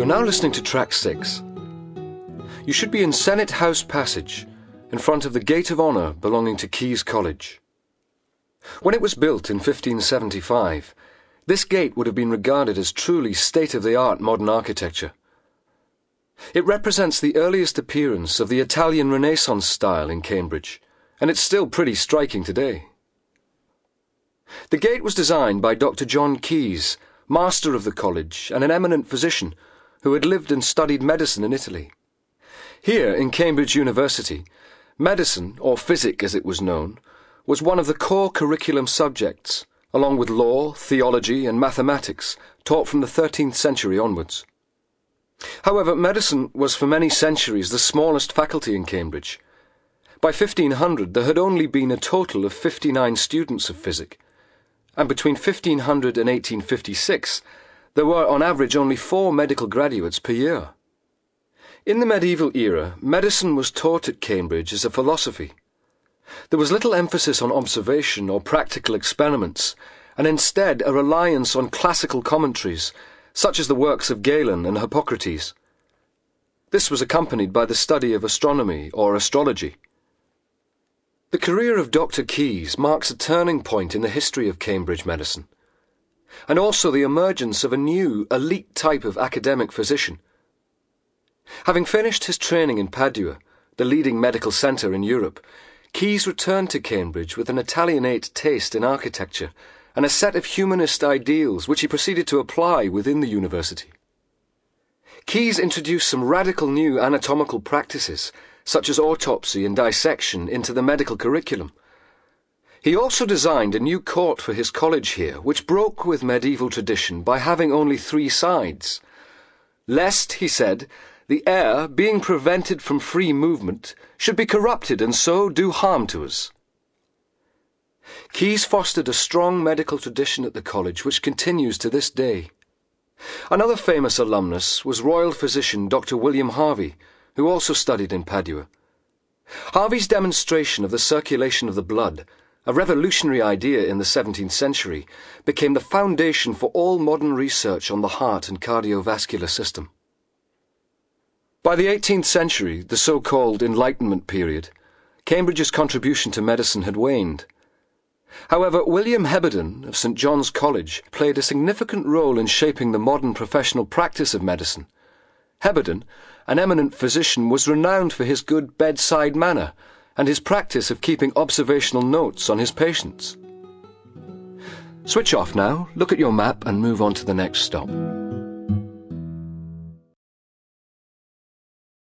You're now listening to track six. You should be in Senate House Passage, in front of the Gate of Honour belonging to Caius College. When it was built in 1575, this gate would have been regarded as truly state of the art modern architecture. It represents the earliest appearance of the Italian Renaissance style in Cambridge, and it's still pretty striking today. The gate was designed by Dr. John Caius, master of the college and an eminent physician who had lived and studied medicine in Italy. Here, in Cambridge University, medicine, or physic as it was known, was one of the core curriculum subjects, along with law, theology, and mathematics, taught from the 13th century onwards. However, medicine was for many centuries the smallest faculty in Cambridge. By 1500, there had only been a total of 59 students of physic, and between 1500 and 1856, there were on average only four medical graduates per year. In the medieval era, medicine was taught at Cambridge as a philosophy. There was little emphasis on observation or practical experiments, and instead a reliance on classical commentaries, such as the works of Galen and Hippocrates. This was accompanied by the study of astronomy or astrology. The career of Dr. Caius marks a turning point in the history of Cambridge medicine and also the emergence of a new, elite type of academic physician. Having finished his training in Padua, the leading medical centre in Europe, Caius returned to Cambridge with an Italianate taste in architecture and a set of humanist ideals which he proceeded to apply within the university. Caius introduced some radical new anatomical practices, such as autopsy and dissection, into the medical curriculum he also designed a new court for his college here, which broke with medieval tradition by having only three sides. Lest, he said, the air, being prevented from free movement, should be corrupted and so do harm to us. Caius fostered a strong medical tradition at the college which continues to this day. Another famous alumnus was royal physician Dr. William Harvey, who also studied in Padua. Harvey's demonstration of the circulation of the blood a revolutionary idea in the 17th century, became the foundation for all modern research on the heart and cardiovascular system. By the 18th century, the so called Enlightenment period, Cambridge's contribution to medicine had waned. However, William Heberden of St John's College played a significant role in shaping the modern professional practice of medicine. Heberden, an eminent physician, was renowned for his good bedside manner and his practice of keeping observational notes on his patients. Switch off now, look at your map, and move on to the next stop.